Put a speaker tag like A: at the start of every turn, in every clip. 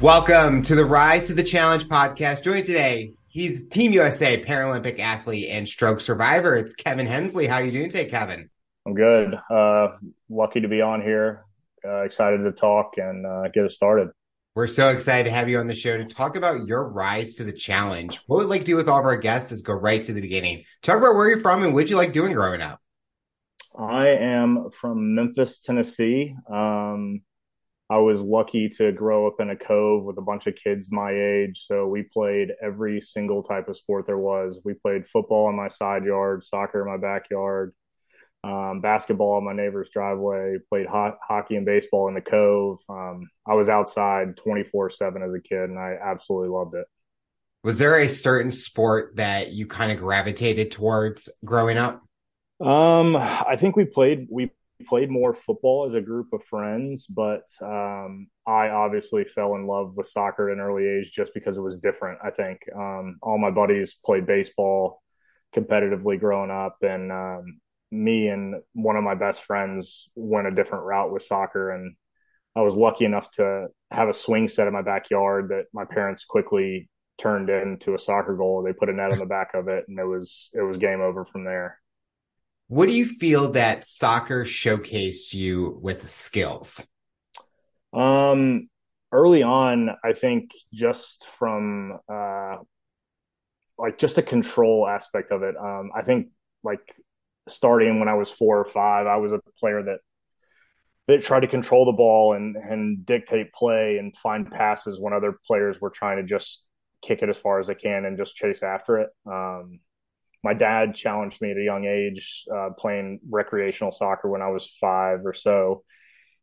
A: Welcome to the Rise to the Challenge podcast. Joined today, he's Team USA Paralympic athlete and stroke survivor. It's Kevin Hensley. How are you doing today, Kevin?
B: I'm good. Uh, lucky to be on here. Uh, excited to talk and uh, get us started.
A: We're so excited to have you on the show to talk about your rise to the challenge. What we'd like to do with all of our guests is go right to the beginning. Talk about where you're from and what you like doing growing up.
B: I am from Memphis, Tennessee. Um, I was lucky to grow up in a cove with a bunch of kids my age. So we played every single type of sport there was. We played football in my side yard, soccer in my backyard, um, basketball in my neighbor's driveway, played ho- hockey and baseball in the cove. Um, I was outside 24 7 as a kid, and I absolutely loved it.
A: Was there a certain sport that you kind of gravitated towards growing up?
B: Um, I think we played we played more football as a group of friends, but um, I obviously fell in love with soccer at an early age just because it was different. I think um, all my buddies played baseball competitively growing up, and um, me and one of my best friends went a different route with soccer. And I was lucky enough to have a swing set in my backyard that my parents quickly turned into a soccer goal. They put a net on the back of it, and it was it was game over from there.
A: What do you feel that soccer showcased you with skills?
B: Um, early on, I think just from uh, like just a control aspect of it. Um, I think like starting when I was four or five, I was a player that that tried to control the ball and and dictate play and find passes when other players were trying to just kick it as far as they can and just chase after it. Um, my dad challenged me at a young age uh, playing recreational soccer when I was five or so.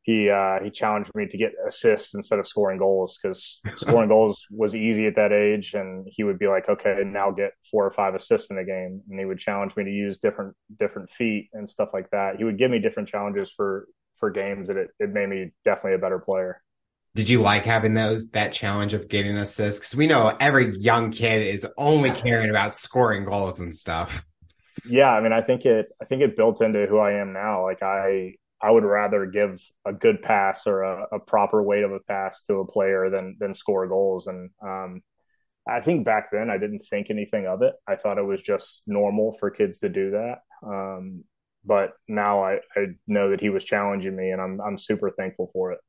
B: He uh, he challenged me to get assists instead of scoring goals because scoring goals was easy at that age, and he would be like, "Okay, now get four or five assists in a game," and he would challenge me to use different different feet and stuff like that. He would give me different challenges for for games, and it it made me definitely a better player
A: did you like having those that challenge of getting assists? Because we know every young kid is only caring about scoring goals and stuff.
B: Yeah, I mean, I think it. I think it built into who I am now. Like I, I would rather give a good pass or a, a proper weight of a pass to a player than than score goals. And um, I think back then I didn't think anything of it. I thought it was just normal for kids to do that. Um, but now I, I know that he was challenging me, and I'm I'm super thankful for it.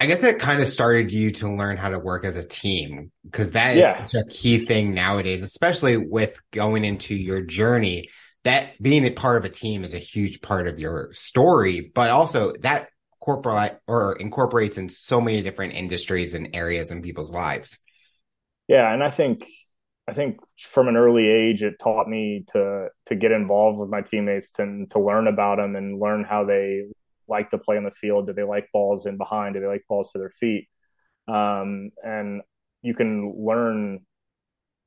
A: I guess it kind of started you to learn how to work as a team because that is yeah. such a key thing nowadays, especially with going into your journey. That being a part of a team is a huge part of your story, but also that corporate or incorporates in so many different industries and areas in people's lives.
B: Yeah, and I think I think from an early age it taught me to to get involved with my teammates to to learn about them and learn how they like to play on the field? Do they like balls in behind? Do they like balls to their feet? Um, and you can learn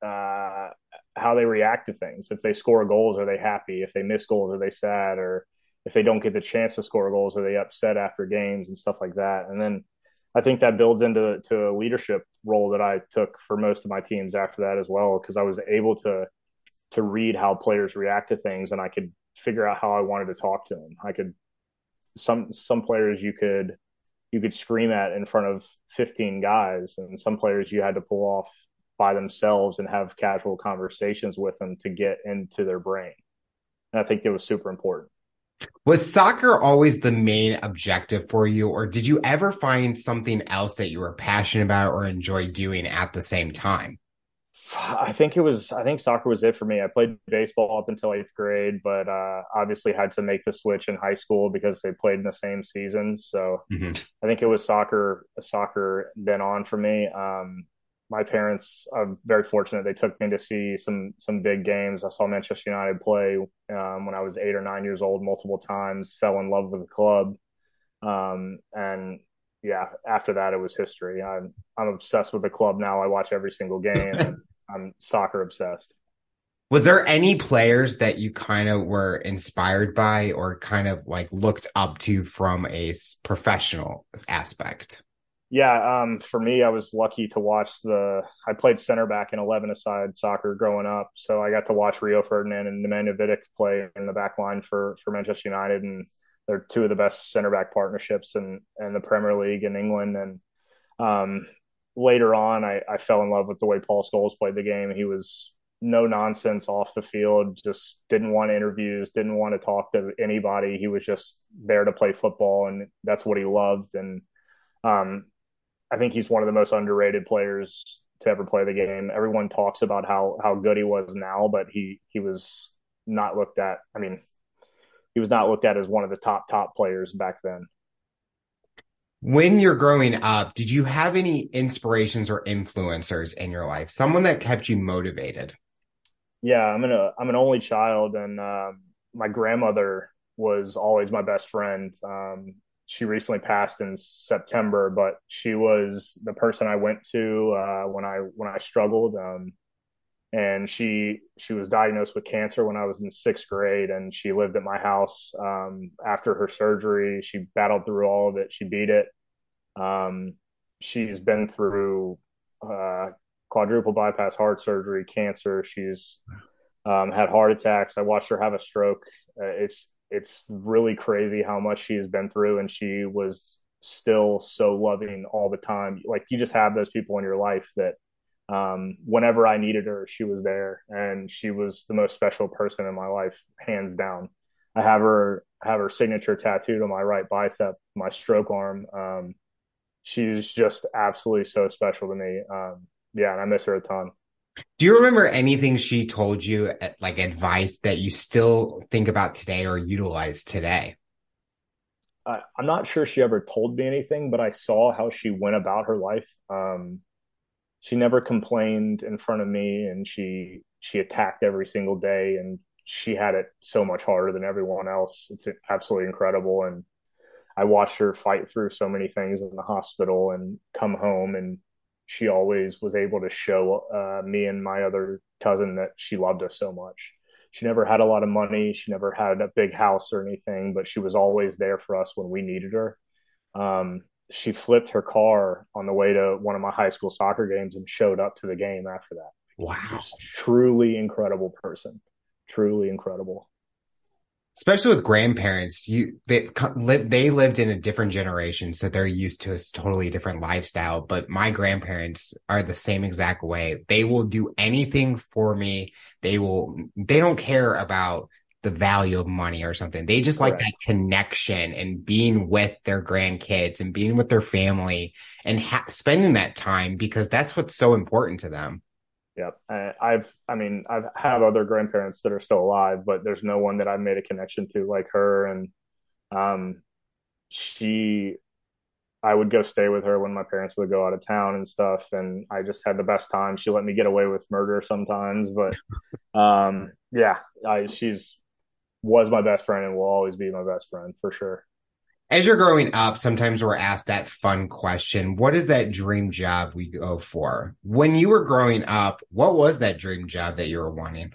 B: uh, how they react to things. If they score goals, are they happy? If they miss goals, are they sad? Or if they don't get the chance to score goals, are they upset after games and stuff like that? And then I think that builds into to a leadership role that I took for most of my teams after that as well, because I was able to to read how players react to things, and I could figure out how I wanted to talk to them. I could some some players you could you could scream at in front of 15 guys and some players you had to pull off by themselves and have casual conversations with them to get into their brain. And i think it was super important.
A: Was soccer always the main objective for you or did you ever find something else that you were passionate about or enjoy doing at the same time
B: I think it was. I think soccer was it for me. I played baseball up until eighth grade, but uh, obviously had to make the switch in high school because they played in the same seasons. So mm-hmm. I think it was soccer. Soccer then on for me. Um, my parents, I'm very fortunate. They took me to see some some big games. I saw Manchester United play um, when I was eight or nine years old multiple times. Fell in love with the club, um, and yeah, after that it was history. I'm I'm obsessed with the club now. I watch every single game. I'm soccer obsessed.
A: Was there any players that you kind of were inspired by or kind of like looked up to from a professional aspect?
B: Yeah, um, for me, I was lucky to watch the. I played center back in 11 aside soccer growing up, so I got to watch Rio Ferdinand and Nemanja Vidic play in the back line for for Manchester United, and they're two of the best center back partnerships in in the Premier League in England. And um, later on, I, I fell in love with the way Paul Scholes played the game. He was no nonsense off the field, just didn't want interviews, didn't want to talk to anybody. He was just there to play football, and that's what he loved. And um, I think he's one of the most underrated players to ever play the game. Everyone talks about how how good he was now, but he he was not looked at. I mean, he was not looked at as one of the top top players back then.
A: When you're growing up, did you have any inspirations or influencers in your life? Someone that kept you motivated?
B: Yeah, I'm an I'm an only child, and uh, my grandmother was always my best friend. Um, she recently passed in September, but she was the person I went to uh, when I when I struggled. Um, and she she was diagnosed with cancer when I was in sixth grade, and she lived at my house um, after her surgery. She battled through all of it. She beat it. Um, she's been through uh, quadruple bypass heart surgery, cancer. She's um, had heart attacks. I watched her have a stroke. Uh, it's it's really crazy how much she has been through, and she was still so loving all the time. Like you just have those people in your life that um, whenever I needed her, she was there, and she was the most special person in my life, hands down. I have her have her signature tattooed on my right bicep, my stroke arm. Um, she's just absolutely so special to me. Um, yeah, and I miss her a ton.
A: Do you remember anything she told you, like advice that you still think about today or utilize today?
B: I, am not sure she ever told me anything, but I saw how she went about her life. Um, she never complained in front of me and she she attacked every single day and she had it so much harder than everyone else. It's absolutely incredible and i watched her fight through so many things in the hospital and come home and she always was able to show uh, me and my other cousin that she loved us so much. She never had a lot of money. She never had a big house or anything but she was always there for us when we needed her. Um, she flipped her car on the way to one of my high school soccer games and showed up to the game after that.
A: Wow.
B: Truly incredible person. Truly incredible.
A: Especially with grandparents, you they they lived in a different generation, so they're used to a totally different lifestyle. But my grandparents are the same exact way. They will do anything for me. They will. They don't care about the value of money or something. They just like that connection and being with their grandkids and being with their family and ha- spending that time because that's what's so important to them.
B: Yep. I've, I mean, I've had other grandparents that are still alive, but there's no one that I've made a connection to like her. And, um, she, I would go stay with her when my parents would go out of town and stuff. And I just had the best time. She let me get away with murder sometimes, but, um, yeah, I, she's was my best friend and will always be my best friend for sure.
A: As you're growing up, sometimes we're asked that fun question What is that dream job we go for? When you were growing up, what was that dream job that you were wanting?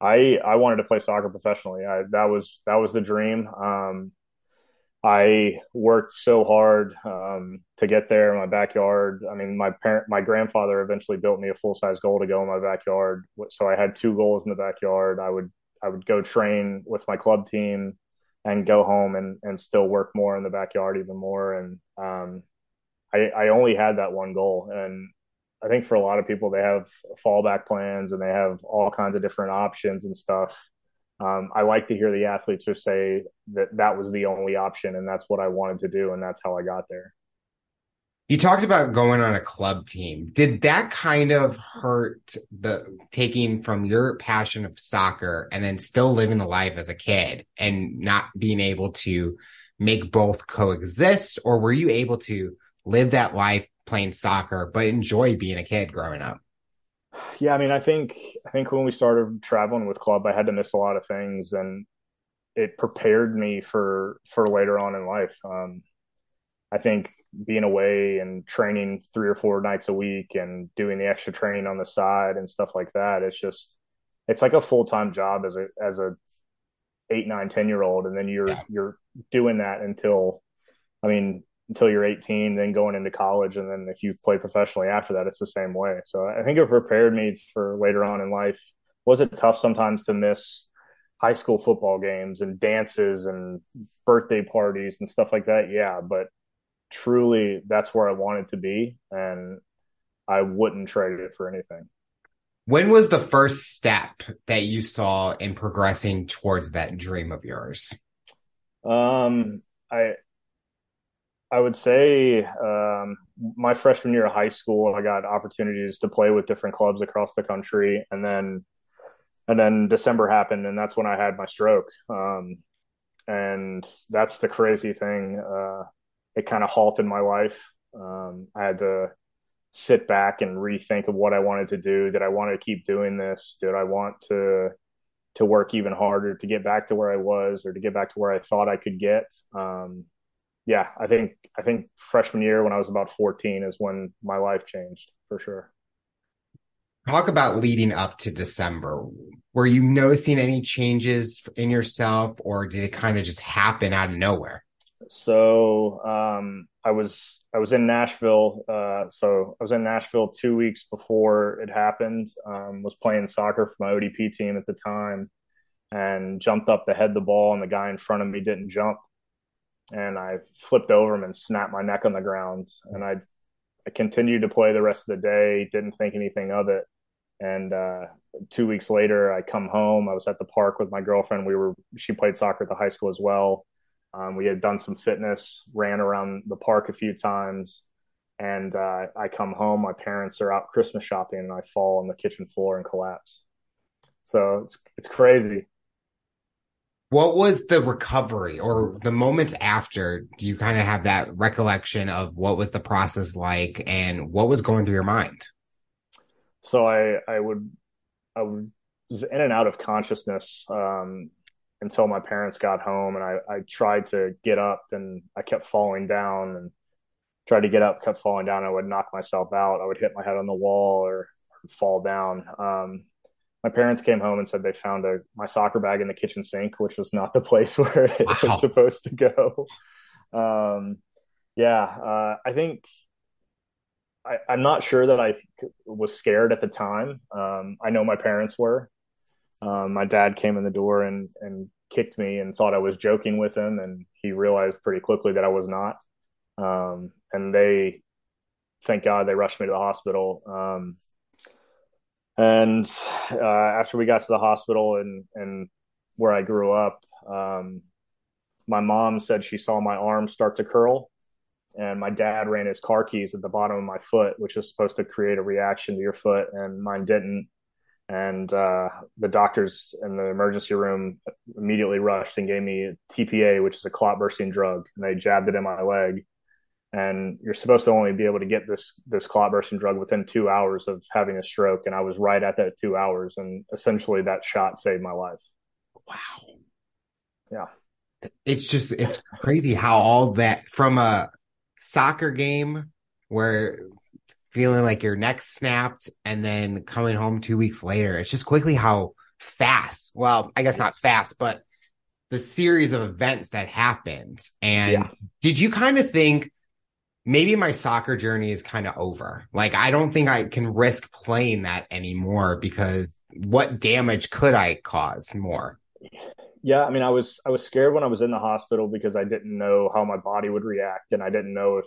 B: I I wanted to play soccer professionally. I, that was that was the dream. Um, I worked so hard um, to get there in my backyard. I mean, my parent, my grandfather eventually built me a full size goal to go in my backyard. So I had two goals in the backyard. I would I would go train with my club team and go home and, and still work more in the backyard even more. And um, I, I only had that one goal. And I think for a lot of people, they have fallback plans and they have all kinds of different options and stuff. Um, I like to hear the athletes just say that that was the only option and that's what I wanted to do. And that's how I got there.
A: You talked about going on a club team. Did that kind of hurt the taking from your passion of soccer and then still living the life as a kid and not being able to make both coexist? Or were you able to live that life playing soccer, but enjoy being a kid growing up?
B: Yeah, I mean, I think I think when we started traveling with club, I had to miss a lot of things, and it prepared me for for later on in life. Um, I think being away and training three or four nights a week and doing the extra training on the side and stuff like that, it's just it's like a full time job as a as a eight, nine, ten year old, and then you're yeah. you're doing that until I mean until you're 18, then going into college, and then if you play professionally after that, it's the same way. So I think it prepared me for later on in life. Was it tough sometimes to miss high school football games and dances and birthday parties and stuff like that? Yeah, but truly that's where I wanted to be. And I wouldn't trade it for anything.
A: When was the first step that you saw in progressing towards that dream of yours?
B: Um, I I would say um, my freshman year of high school, I got opportunities to play with different clubs across the country, and then and then December happened, and that's when I had my stroke. Um, and that's the crazy thing. Uh, it kind of halted my life. Um, I had to sit back and rethink of what I wanted to do. Did I want to keep doing this? Did I want to to work even harder to get back to where I was or to get back to where I thought I could get? Um, yeah, I think I think freshman year when I was about 14 is when my life changed for sure.
A: Talk about leading up to December. Were you noticing any changes in yourself or did it kind of just happen out of nowhere?
B: So um, I was I was in Nashville. Uh, so I was in Nashville two weeks before it happened. Um, was playing soccer for my ODP team at the time, and jumped up to head the ball, and the guy in front of me didn't jump, and I flipped over him and snapped my neck on the ground. And I I continued to play the rest of the day. Didn't think anything of it. And uh, two weeks later, I come home. I was at the park with my girlfriend. We were she played soccer at the high school as well um, we had done some fitness, ran around the park a few times, and uh, I come home. My parents are out Christmas shopping, and I fall on the kitchen floor and collapse. So it's it's crazy.
A: What was the recovery or the moments after? Do you kind of have that recollection of what was the process like and what was going through your mind?
B: So I I would I was in and out of consciousness um, until my parents got home and I, I tried to get up and I kept falling down and tried to get up, kept falling down. I would knock myself out. I would hit my head on the wall or, fall down. Um, my parents came home and said they found a my soccer bag in the kitchen sink, which was not the place where it wow. was supposed to go. Um, yeah, uh, I think I, am not sure that I was scared at the time. Um, I know my parents were. Um, my dad came in the door and and kicked me and thought I was joking with him, and he realized pretty quickly that I was not. Um, and they, thank God, they rushed me to the hospital. Um, and uh, after we got to the hospital and and where I grew up, um, my mom said she saw my arm start to curl, and my dad ran his car keys at the bottom of my foot, which is supposed to create a reaction to your foot, and mine didn't and uh, the doctors in the emergency room immediately rushed and gave me TPA, which is a clot bursting drug, and they jabbed it in my leg. And you're supposed to only be able to get this this clot bursting drug within two hours of having a stroke, and I was right at that two hours, and essentially that shot saved my life.
A: Wow.
B: Yeah.
A: It's just it's crazy how all that from a soccer game where feeling like your neck snapped and then coming home two weeks later. It's just quickly how fast, well, I guess not fast, but the series of events that happened. And yeah. did you kind of think maybe my soccer journey is kind of over? Like, I don't think I can risk playing that anymore because what damage could I cause more?
B: Yeah, I mean, I was I was scared when I was in the hospital because I didn't know how my body would react, and I didn't know if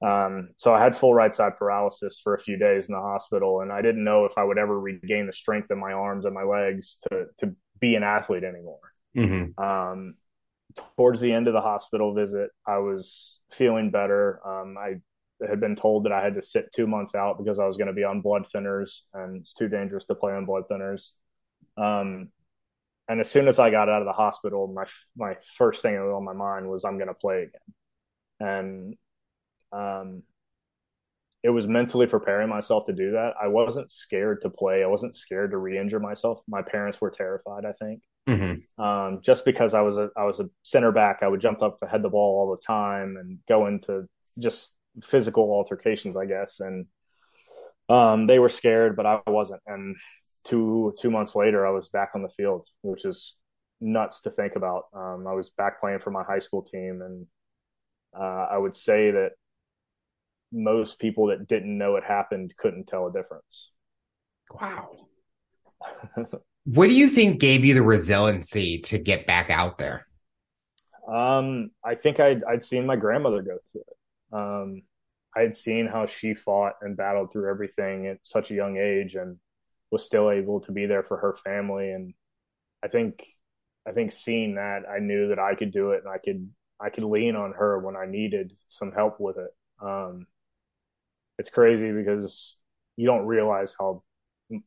B: um, so I had full right side paralysis for a few days in the hospital, and I didn't know if I would ever regain the strength in my arms and my legs to to be an athlete anymore. Mm-hmm. Um, towards the end of the hospital visit, I was feeling better. Um, I had been told that I had to sit two months out because I was going to be on blood thinners, and it's too dangerous to play on blood thinners. Um, and as soon as I got out of the hospital, my my first thing on my mind was I'm going to play again. And um, it was mentally preparing myself to do that. I wasn't scared to play. I wasn't scared to re-injure myself. My parents were terrified. I think, mm-hmm. um, just because I was a I was a center back, I would jump up, head the ball all the time, and go into just physical altercations, I guess. And um, they were scared, but I wasn't. And two two months later, I was back on the field, which is nuts to think about. Um, I was back playing for my high school team, and uh, I would say that most people that didn't know it happened couldn't tell a difference.
A: Wow. what do you think gave you the resiliency to get back out there?
B: Um, I think I'd, I'd seen my grandmother go through it. Um, I'd seen how she fought and battled through everything at such a young age and was still able to be there for her family. And I think, I think seeing that, I knew that I could do it and I could, I could lean on her when I needed some help with it. Um, it's crazy because you don't realize how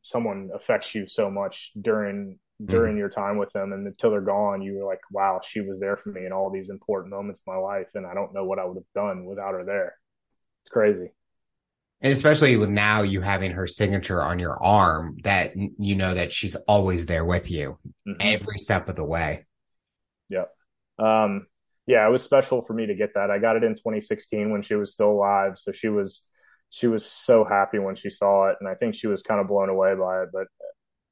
B: someone affects you so much during during mm-hmm. your time with them. And until they're gone you were like wow she was there for me in all these important moments of my life. And i don't know what i would have done without her there. It's crazy.
A: And especially with now you having her signature on your arm that you know that she's always there with you mm-hmm. every step of the way.
B: Yep. Um yeah it was special for me to get that. I got it in 2016 when she was still alive. So she was she was so happy when she saw it and i think she was kind of blown away by it but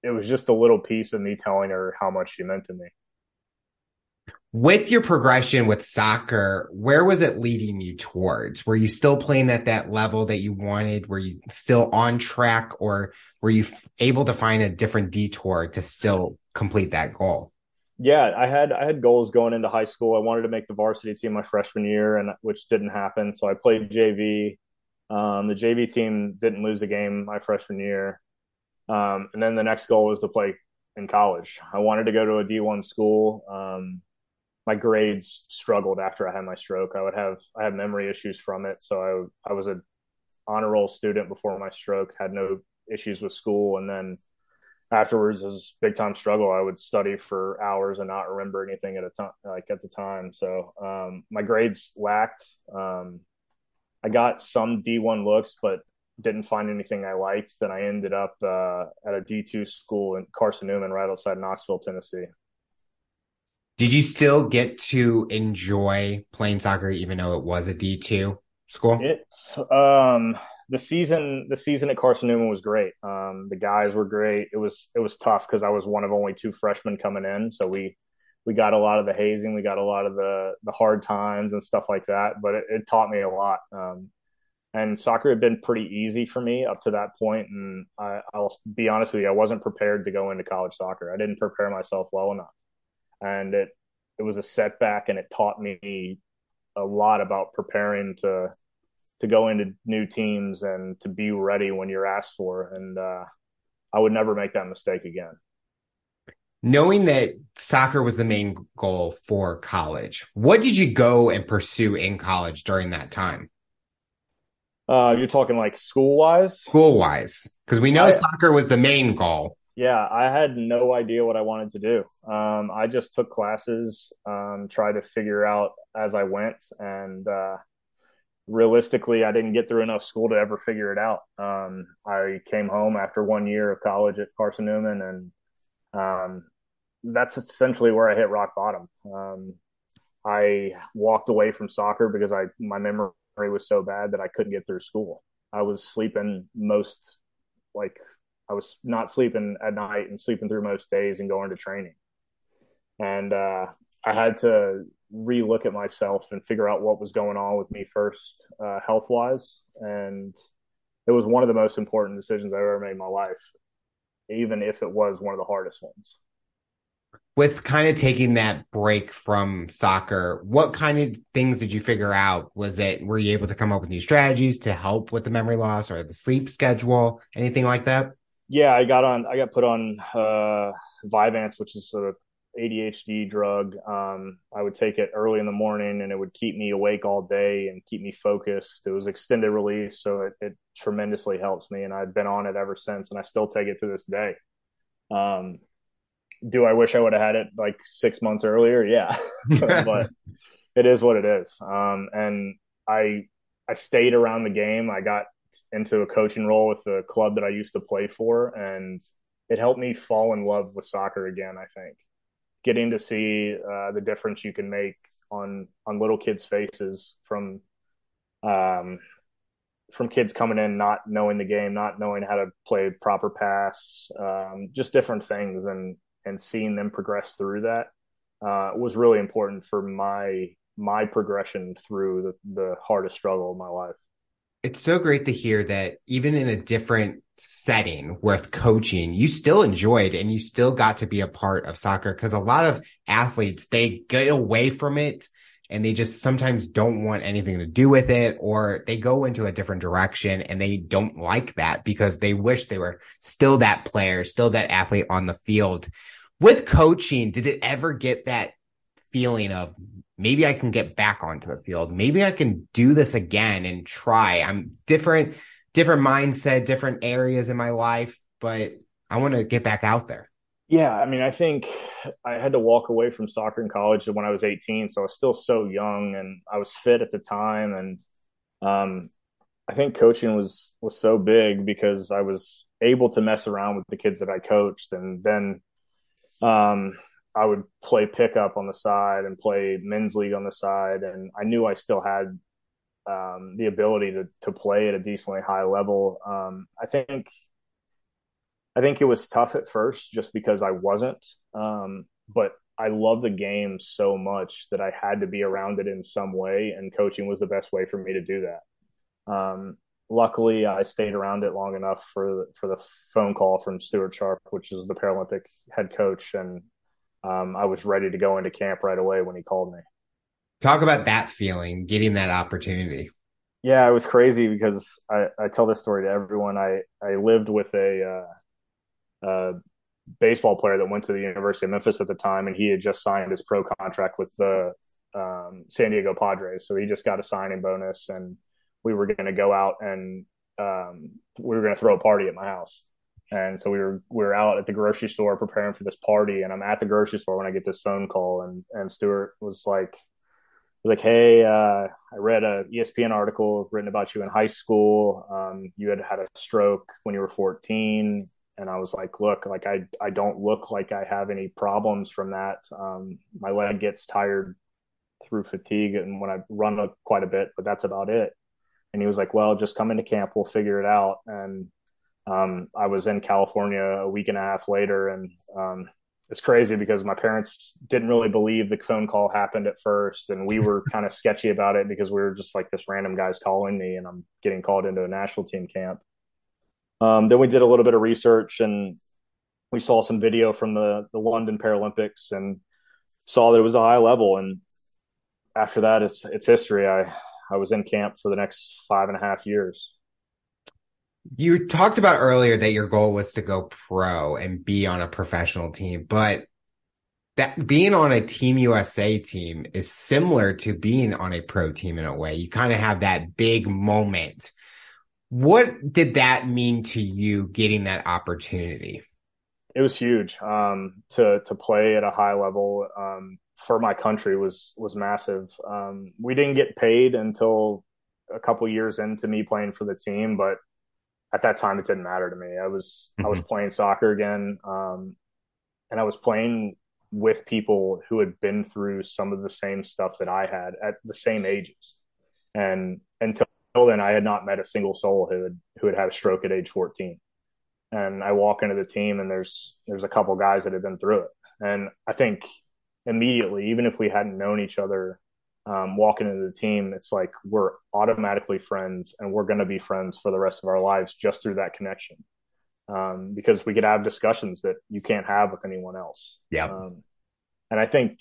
B: it was just a little piece of me telling her how much she meant to me.
A: With your progression with soccer, where was it leading you towards? Were you still playing at that level that you wanted? Were you still on track or were you able to find a different detour to still complete that goal?
B: Yeah, I had I had goals going into high school. I wanted to make the varsity team my freshman year, and which didn't happen. So I played JV. Um, the JV team didn't lose a game my freshman year. Um, and then the next goal was to play in college. I wanted to go to a D1 school. Um, my grades struggled after I had my stroke. I would have I had memory issues from it, so I I was a honor roll student before my stroke. Had no issues with school, and then afterwards it was big time struggle. I would study for hours and not remember anything at a time like at the time. So um, my grades lacked. Um, I got some D1 looks, but didn't find anything I liked, then I ended up uh, at a D2 school in Carson Newman, right outside Knoxville, Tennessee.
A: Did you still get to enjoy playing soccer, even though it was a D2 school?
B: It's um, the season, the season at Carson Newman was great. Um, the guys were great. It was, it was tough because I was one of only two freshmen coming in. So we, we got a lot of the hazing, we got a lot of the, the hard times and stuff like that, but it, it taught me a lot. Um, and soccer had been pretty easy for me up to that point and I, will be honest with you i wasn't prepared to go into college soccer. I didn't prepare myself well enough. And it it was a setback and it taught me a lot about preparing to to go into new teams and to be ready when you're asked for. And uh, i would never make that mistake again
A: knowing that soccer was the main goal for college what did you go and pursue in college during that time
B: uh, you're talking like school wise?
A: School wise. Because we know I, soccer was the main goal.
B: Yeah, I had no idea what I wanted to do. Um, I just took classes, um, tried to figure out as I went. And uh, realistically, I didn't get through enough school to ever figure it out. Um, I came home after one year of college at Carson Newman, and um, that's essentially where I hit rock bottom. Um, I walked away from soccer because I my memory was so bad that I couldn't get through school. I was sleeping most like I was not sleeping at night and sleeping through most days and going to training. And uh, I had to relook at myself and figure out what was going on with me first, uh, health wise. And it was one of the most important decisions I've ever made in my life, even if it was one of the hardest ones
A: with kind of taking that break from soccer, what kind of things did you figure out? Was it, were you able to come up with new strategies to help with the memory loss or the sleep schedule, anything like that?
B: Yeah, I got on, I got put on, uh, Vyvanse, which is a ADHD drug. Um, I would take it early in the morning and it would keep me awake all day and keep me focused. It was extended release. So it, it tremendously helps me. And I've been on it ever since and I still take it to this day. Um, do I wish I would have had it like six months earlier? Yeah, but it is what it is. Um, and I I stayed around the game. I got into a coaching role with the club that I used to play for, and it helped me fall in love with soccer again. I think getting to see uh, the difference you can make on on little kids' faces from um, from kids coming in not knowing the game, not knowing how to play proper pass, um, just different things, and and seeing them progress through that uh, was really important for my my progression through the, the hardest struggle of my life.
A: It's so great to hear that even in a different setting with coaching, you still enjoyed and you still got to be a part of soccer because a lot of athletes, they get away from it and they just sometimes don't want anything to do with it or they go into a different direction and they don't like that because they wish they were still that player, still that athlete on the field. With coaching, did it ever get that feeling of maybe I can get back onto the field. Maybe I can do this again and try. I'm different, different mindset, different areas in my life, but I want to get back out there.
B: Yeah, I mean, I think I had to walk away from soccer in college when I was 18, so I was still so young and I was fit at the time. And um I think coaching was was so big because I was able to mess around with the kids that I coached. And then um I would play pickup on the side and play men's league on the side, and I knew I still had um, the ability to to play at a decently high level. Um, I think I think it was tough at first just because I wasn't, um, but I love the game so much that I had to be around it in some way, and coaching was the best way for me to do that. Um, luckily, I stayed around it long enough for for the phone call from Stuart Sharp, which is the Paralympic head coach, and um, I was ready to go into camp right away when he called me.
A: Talk about that feeling, getting that opportunity.
B: Yeah, it was crazy because I, I tell this story to everyone. I, I lived with a, uh, uh, baseball player that went to the University of Memphis at the time, and he had just signed his pro contract with the um, San Diego Padres. So he just got a signing bonus, and we were going to go out and um, we were going to throw a party at my house. And so we were we were out at the grocery store preparing for this party, and I'm at the grocery store when I get this phone call, and and Stuart was like, was like, hey, uh, I read a ESPN article written about you in high school. Um, you had had a stroke when you were 14, and I was like, look, like I I don't look like I have any problems from that. Um, my leg gets tired through fatigue, and when I run quite a bit, but that's about it. And he was like, well, just come into camp, we'll figure it out. And um, I was in California a week and a half later, and um, it's crazy because my parents didn't really believe the phone call happened at first, and we were kind of sketchy about it because we were just like this random guy's calling me, and I'm getting called into a national team camp. Um, then we did a little bit of research, and we saw some video from the the London Paralympics, and saw that it was a high level. And after that, it's it's history. I I was in camp for the next five and a half years.
A: You talked about earlier that your goal was to go pro and be on a professional team, but that being on a team USA team is similar to being on a pro team in a way. You kind of have that big moment. What did that mean to you getting that opportunity?
B: It was huge. Um, to to play at a high level um, for my country was was massive. Um, we didn't get paid until a couple years into me playing for the team, but at that time it didn't matter to me. I was mm-hmm. I was mm-hmm. playing soccer again, um, and I was playing with people who had been through some of the same stuff that I had at the same ages. And until then, I had not met a single soul who had who had had a stroke at age 14. And I walk into the team, and there's there's a couple guys that had been through it. And I think immediately, even if we hadn't known each other um, walking into the team, it's like we're automatically friends and we're going to be friends for the rest of our lives just through that connection. Um, because we could have discussions that you can't have with anyone else.
A: Yeah. Um,
B: and I think,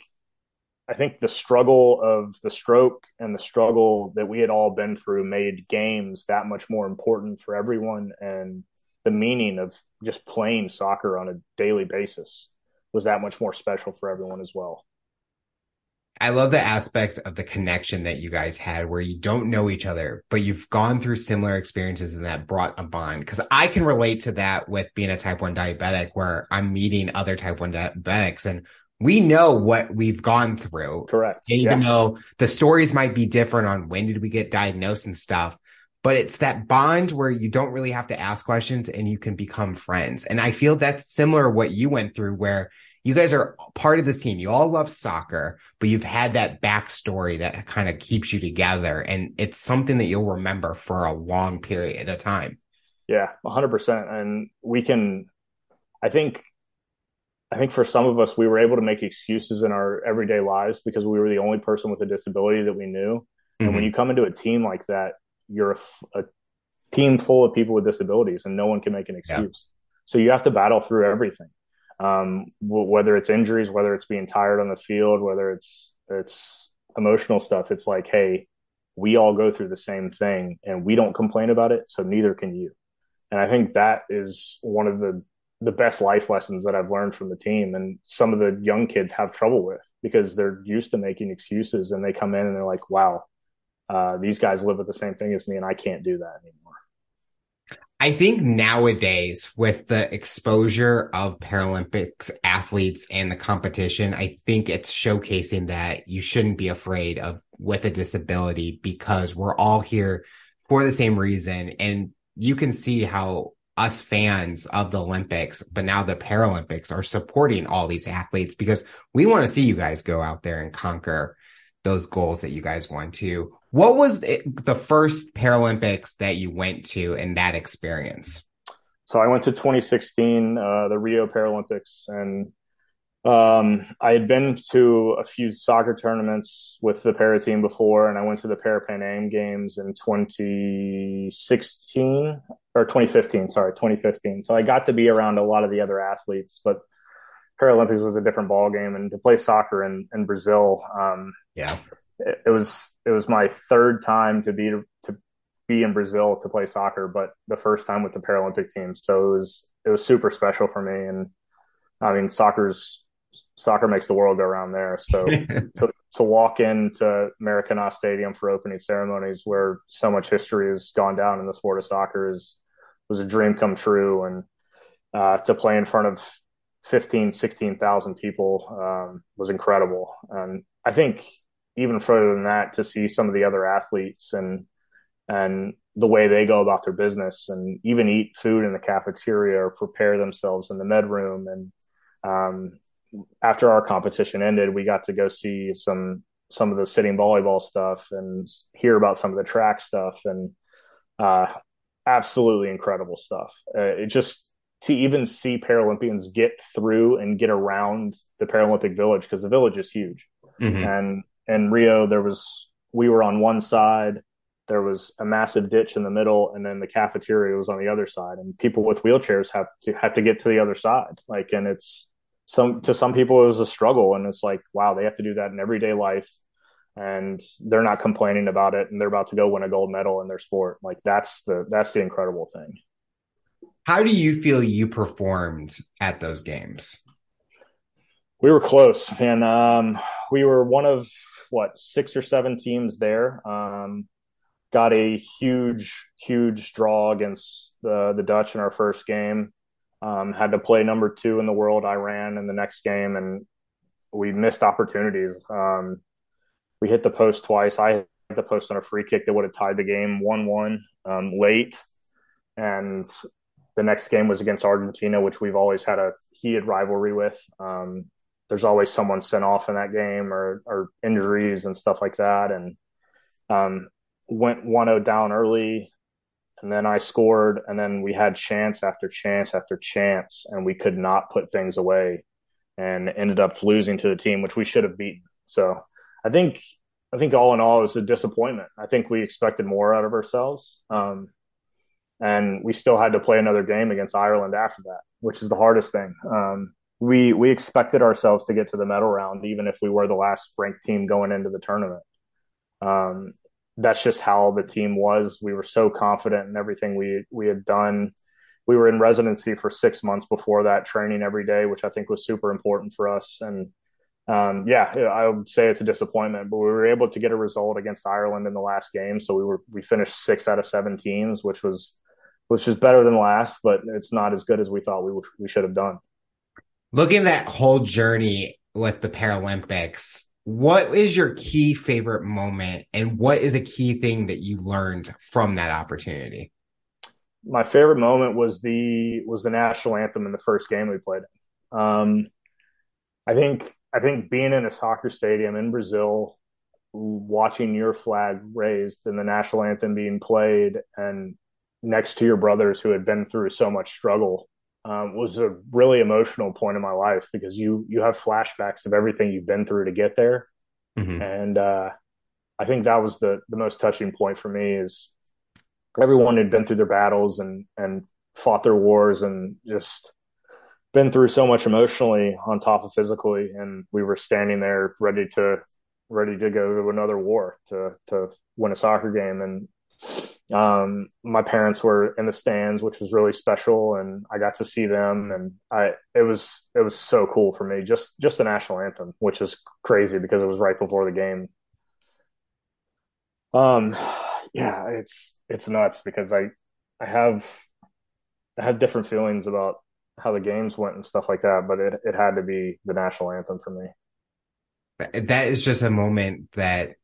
B: I think the struggle of the stroke and the struggle that we had all been through made games that much more important for everyone. And the meaning of just playing soccer on a daily basis was that much more special for everyone as well.
A: I love the aspect of the connection that you guys had where you don't know each other, but you've gone through similar experiences and that brought a bond. Cause I can relate to that with being a type one diabetic where I'm meeting other type one diabetics and we know what we've gone through.
B: Correct.
A: Even yeah. though the stories might be different on when did we get diagnosed and stuff, but it's that bond where you don't really have to ask questions and you can become friends. And I feel that's similar what you went through where you guys are part of this team. You all love soccer, but you've had that backstory that kind of keeps you together. And it's something that you'll remember for a long period of time.
B: Yeah, 100%. And we can, I think, I think for some of us, we were able to make excuses in our everyday lives because we were the only person with a disability that we knew. Mm-hmm. And when mm-hmm. you come into a team like that, you're a, a, team full of people with disabilities and no one can make an excuse. Yeah. So you have to battle through everything um, w- whether it's injuries, whether it's being tired on the field, whether it's it's emotional stuff, it's like, hey, we all go through the same thing and we don't complain about it, so neither can you. And I think that is one of the the best life lessons that I've learned from the team and some of the young kids have trouble with because they're used to making excuses and they come in and they're like, wow, uh, these guys live with the same thing as me and I can't do that anymore.
A: I think nowadays with the exposure of Paralympics athletes and the competition, I think it's showcasing that you shouldn't be afraid of with a disability because we're all here for the same reason. And you can see how us fans of the Olympics, but now the Paralympics are supporting all these athletes because we want to see you guys go out there and conquer those goals that you guys want to. What was the first Paralympics that you went to in that experience?
B: So I went to 2016, uh, the Rio Paralympics, and um, I had been to a few soccer tournaments with the para team before, and I went to the Para Pan Am Games in 2016 or 2015. Sorry, 2015. So I got to be around a lot of the other athletes, but Paralympics was a different ball game, and to play soccer in, in Brazil, um,
A: yeah,
B: it, it was it was my third time to be to be in Brazil to play soccer, but the first time with the Paralympic team. So it was it was super special for me, and I mean, soccer's soccer makes the world go around there. So to, to walk into Maracanã Stadium for opening ceremonies where so much history has gone down in the sport of soccer is was a dream come true. And uh, to play in front of 15, 16,000 people um, was incredible. And I think even further than that, to see some of the other athletes and and the way they go about their business and even eat food in the cafeteria or prepare themselves in the med room and um, after our competition ended, we got to go see some some of the sitting volleyball stuff and hear about some of the track stuff and uh, absolutely incredible stuff. Uh, it just to even see Paralympians get through and get around the Paralympic Village because the village is huge. Mm-hmm. And in Rio, there was we were on one side, there was a massive ditch in the middle, and then the cafeteria was on the other side, and people with wheelchairs have to have to get to the other side. Like, and it's some to some people it was a struggle. And it's like wow they have to do that in everyday life. And they're not complaining about it. And they're about to go win a gold medal in their sport. Like that's the that's the incredible thing.
A: How do you feel you performed at those games?
B: We were close and um, we were one of what six or seven teams there. Um, got a huge huge draw against the the dutch in our first game um, had to play number two in the world, Iran, in the next game, and we missed opportunities. Um, we hit the post twice. I hit the post on a free kick that would have tied the game 1 1 um, late. And the next game was against Argentina, which we've always had a heated rivalry with. Um, there's always someone sent off in that game or, or injuries and stuff like that. And um, went 1 0 down early and then I scored, and then we had chance after chance after chance, and we could not put things away, and ended up losing to the team which we should have beaten. So I think I think all in all it was a disappointment. I think we expected more out of ourselves, um, and we still had to play another game against Ireland after that, which is the hardest thing. Um, we we expected ourselves to get to the medal round, even if we were the last ranked team going into the tournament. Um, that's just how the team was. We were so confident in everything we we had done. We were in residency for six months before that, training every day, which I think was super important for us. And um, yeah, I would say it's a disappointment, but we were able to get a result against Ireland in the last game. So we were we finished six out of seven teams, which was which is better than last, but it's not as good as we thought we we should have done.
A: Looking at that whole journey with the Paralympics, what is your key favorite moment and what is a key thing that you learned from that opportunity?
B: My favorite moment was the was the national anthem in the first game we played. Um, i think i think being in a soccer stadium in brazil watching your flag raised and the national anthem being played and next to your brothers who had been through so much struggle um, was a really emotional point in my life because you you have flashbacks of everything you've been through to get there, mm-hmm. and uh, I think that was the the most touching point for me is everyone had been through their battles and and fought their wars and just been through so much emotionally on top of physically, and we were standing there ready to ready to go to another war to to win a soccer game. And um, my parents were in the stands, which was really special, and I got to see them, and I it was it was so cool for me. Just just the national anthem, which is crazy because it was right before the game. Um, yeah, it's it's nuts because I I have I have different feelings about how the games went and stuff like that, but it it had to be the national anthem for me.
A: That is just a moment that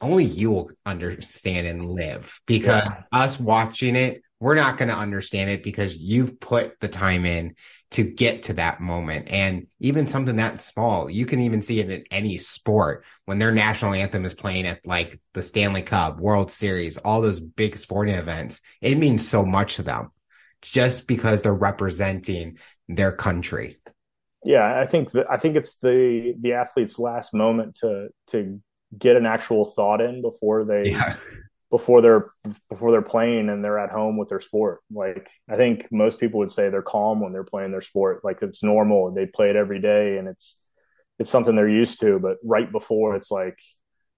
A: only you will understand and live because yeah. us watching it, we're not going to understand it because you've put the time in to get to that moment. And even something that small, you can even see it in any sport when their national anthem is playing at like the Stanley Cup, World Series, all those big sporting events. It means so much to them just because they're representing their country.
B: Yeah, I think that, I think it's the the athlete's last moment to to get an actual thought in before they yeah. before they're before they're playing and they're at home with their sport. Like I think most people would say they're calm when they're playing their sport. Like it's normal. They play it every day and it's it's something they're used to. But right before it's like,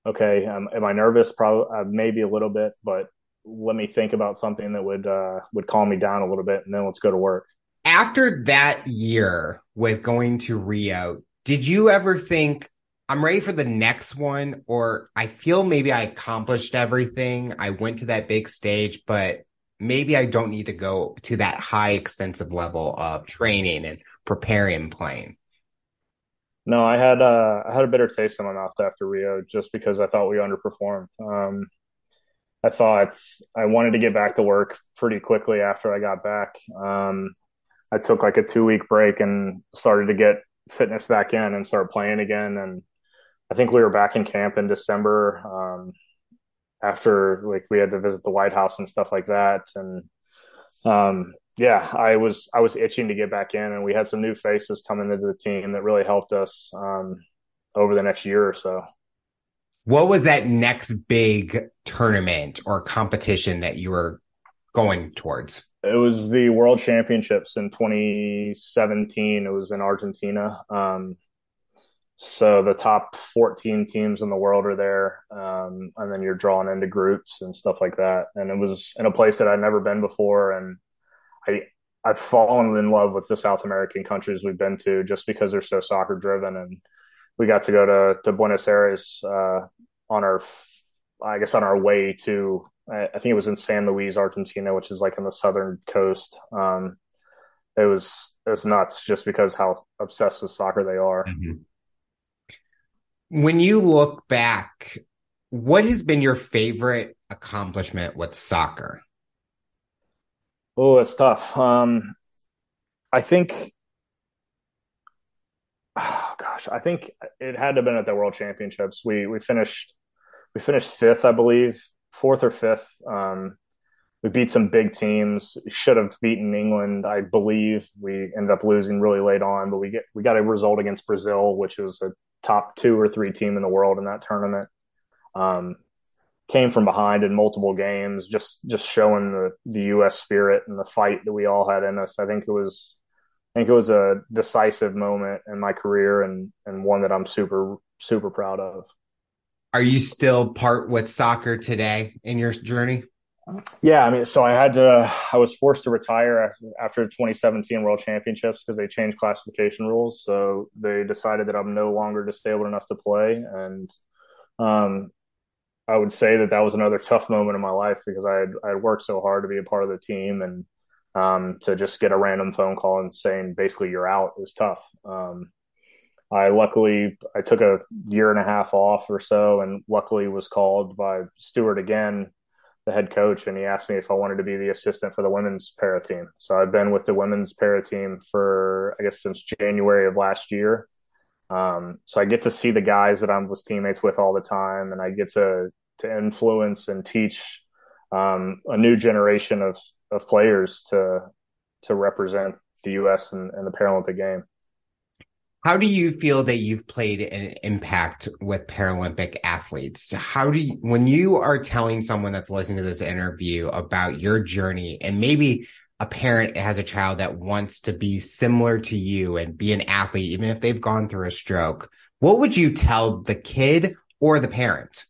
B: okay, um, am I nervous? Probably uh, maybe a little bit, but let me think about something that would uh, would calm me down a little bit, and then let's go to work.
A: After that year with going to Rio, did you ever think I'm ready for the next one, or I feel maybe I accomplished everything. I went to that big stage, but maybe I don't need to go to that high extensive level of training and preparing and playing.
B: No, I had uh, I had a bitter taste in my mouth after Rio just because I thought we underperformed. Um, I thought I wanted to get back to work pretty quickly after I got back. Um, I took like a two week break and started to get fitness back in and start playing again. And I think we were back in camp in December um, after like we had to visit the White House and stuff like that. And um, yeah, I was I was itching to get back in, and we had some new faces coming into the team that really helped us um, over the next year or so.
A: What was that next big tournament or competition that you were going towards?
B: It was the World Championships in 2017. It was in Argentina. Um, so the top 14 teams in the world are there. Um, and then you're drawn into groups and stuff like that. And it was in a place that I'd never been before. And I, I've fallen in love with the South American countries we've been to just because they're so soccer driven. And we got to go to, to Buenos Aires, uh, on our, I guess on our way to, I think it was in San Luis, Argentina, which is like on the southern coast. Um, it was, it was nuts just because how obsessed with soccer they are. Mm-hmm
A: when you look back, what has been your favorite accomplishment with soccer?
B: Oh, it's tough. Um, I think, oh gosh, I think it had to have been at the World Championships. We we finished we finished fifth, I believe, fourth or fifth. Um, we beat some big teams. Should have beaten England, I believe. We ended up losing really late on, but we get we got a result against Brazil, which was a top two or three team in the world in that tournament. Um, came from behind in multiple games, just just showing the the U.S. spirit and the fight that we all had in us. I think it was, I think it was a decisive moment in my career and and one that I'm super super proud of.
A: Are you still part with soccer today in your journey?
B: Yeah, I mean, so I had to, I was forced to retire after, 2017 World Championships because they changed classification rules. So they decided that I'm no longer disabled enough to play. And um, I would say that that was another tough moment in my life because I had, I had worked so hard to be a part of the team and um, to just get a random phone call and saying basically you're out was tough. Um, I luckily I took a year and a half off or so, and luckily was called by Stuart again the head coach and he asked me if I wanted to be the assistant for the women's para team. So I've been with the women's para team for I guess since January of last year. Um, so I get to see the guys that I'm with teammates with all the time, and I get to to influence and teach um, a new generation of of players to to represent the U.S. in, in the Paralympic game.
A: How do you feel that you've played an impact with Paralympic athletes? How do you, when you are telling someone that's listening to this interview about your journey and maybe a parent has a child that wants to be similar to you and be an athlete, even if they've gone through a stroke, what would you tell the kid or the parent?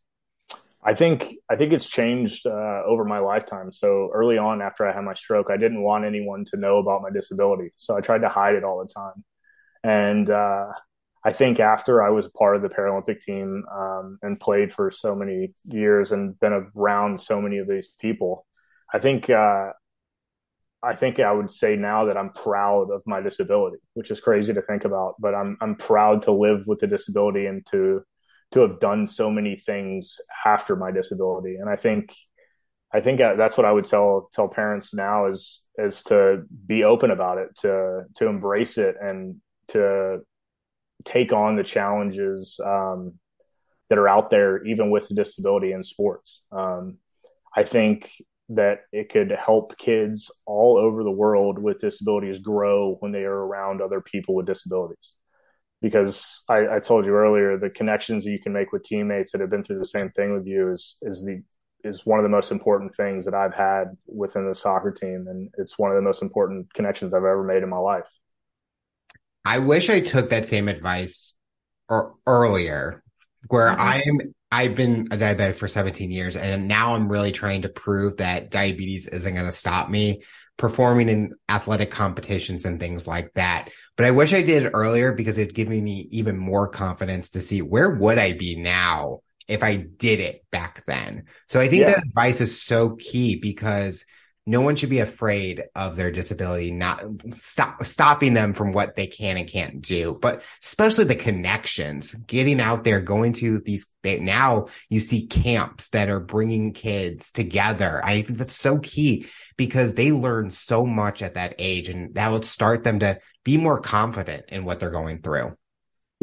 B: I think I think it's changed uh, over my lifetime. So early on, after I had my stroke, I didn't want anyone to know about my disability, so I tried to hide it all the time. And uh, I think after I was part of the Paralympic team um, and played for so many years and been around so many of these people, I think uh, I think I would say now that I'm proud of my disability, which is crazy to think about, but I'm I'm proud to live with the disability and to to have done so many things after my disability. And I think I think that's what I would tell tell parents now is is to be open about it, to to embrace it, and to take on the challenges um, that are out there, even with the disability in sports. Um, I think that it could help kids all over the world with disabilities grow when they are around other people with disabilities. Because I, I told you earlier, the connections that you can make with teammates that have been through the same thing with you is is the is one of the most important things that I've had within the soccer team, and it's one of the most important connections I've ever made in my life.
A: I wish I took that same advice or earlier, where mm-hmm. I'm I've been a diabetic for 17 years and now I'm really trying to prove that diabetes isn't going to stop me performing in athletic competitions and things like that. But I wish I did it earlier because it'd give me even more confidence to see where would I be now if I did it back then. So I think yeah. that advice is so key because no one should be afraid of their disability not stop stopping them from what they can and can't do. But especially the connections getting out there going to these now you see camps that are bringing kids together. I think that's so key because they learn so much at that age and that would start them to be more confident in what they're going through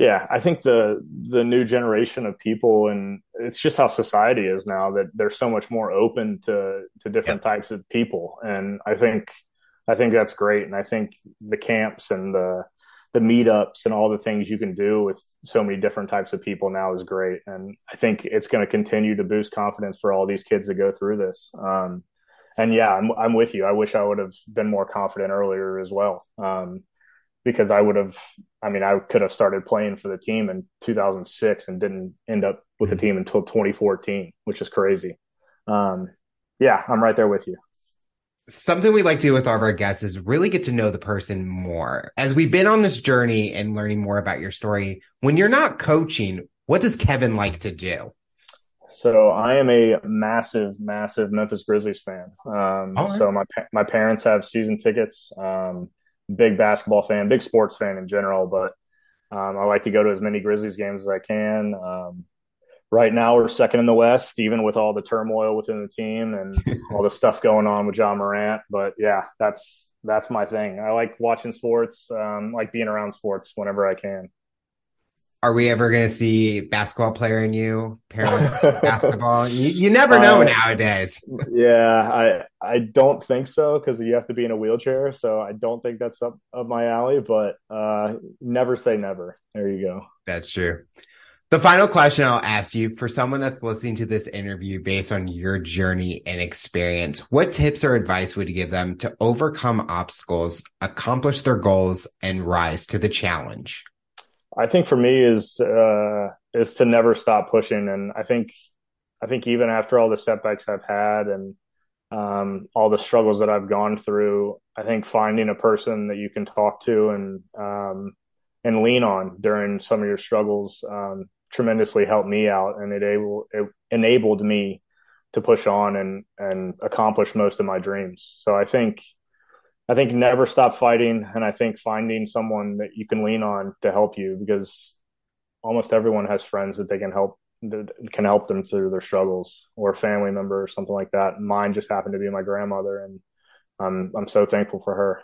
B: yeah, I think the the new generation of people, and it's just how society is now that they're so much more open to to different yeah. types of people, and I think I think that's great, and I think the camps and the the meetups and all the things you can do with so many different types of people now is great, and I think it's going to continue to boost confidence for all these kids that go through this. Um, and yeah, I'm I'm with you. I wish I would have been more confident earlier as well. Um, because I would have, I mean, I could have started playing for the team in 2006 and didn't end up with the mm-hmm. team until 2014, which is crazy. Um, yeah, I'm right there with you.
A: Something we like to do with all of our guests is really get to know the person more. As we've been on this journey and learning more about your story, when you're not coaching, what does Kevin like to do?
B: So I am a massive, massive Memphis Grizzlies fan. Um, right. So my my parents have season tickets. Um, big basketball fan, big sports fan in general, but um, I like to go to as many Grizzlies games as I can. Um, right now, we're second in the West, even with all the turmoil within the team and all the stuff going on with Ja Morant. But yeah, that's that's my thing. I like watching sports, um, like being around sports whenever I can
A: are we ever going to see basketball player in you? Basketball? You, you never know nowadays.
B: Yeah i i don't think so because you have to be in a wheelchair so i don't think that's up up my alley but uh never say never. There you go.
A: That's true. The final question I'll ask you for someone that's listening to this interview based on your journey and experience, what tips or advice would you give them to overcome obstacles, accomplish their goals, and rise to the challenge?
B: I think for me is uh, is to never stop pushing, and I think I think even after all the setbacks I've had and um, all the struggles that I've gone through, I think finding a person that you can talk to and um, and lean on during some of your struggles um, tremendously helped me out, and it able it enabled me to push on and and accomplish most of my dreams. So I think I think never stop fighting, and I think finding someone that you can lean on to help you because almost everyone has friends that they can help that can help them through their struggles or a family member or something like that. Mine just happened to be my grandmother, and I'm I'm so thankful for her.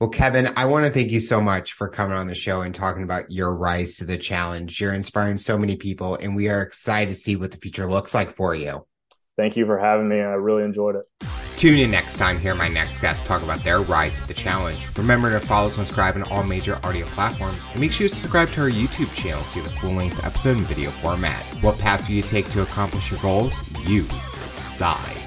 A: Well, Kevin, I want to thank you so much for coming on the show and talking about your rise to the challenge. You're inspiring so many people, and we are excited to see what the future looks like for you.
B: Thank you for having me. I really enjoyed it.
A: Tune in next time, hear my next guest talk about their rise to the challenge. Remember to follow, and subscribe on all major audio platforms, and make sure to subscribe to our YouTube channel to the full length episode in video format. What path do you take to accomplish your goals? You decide.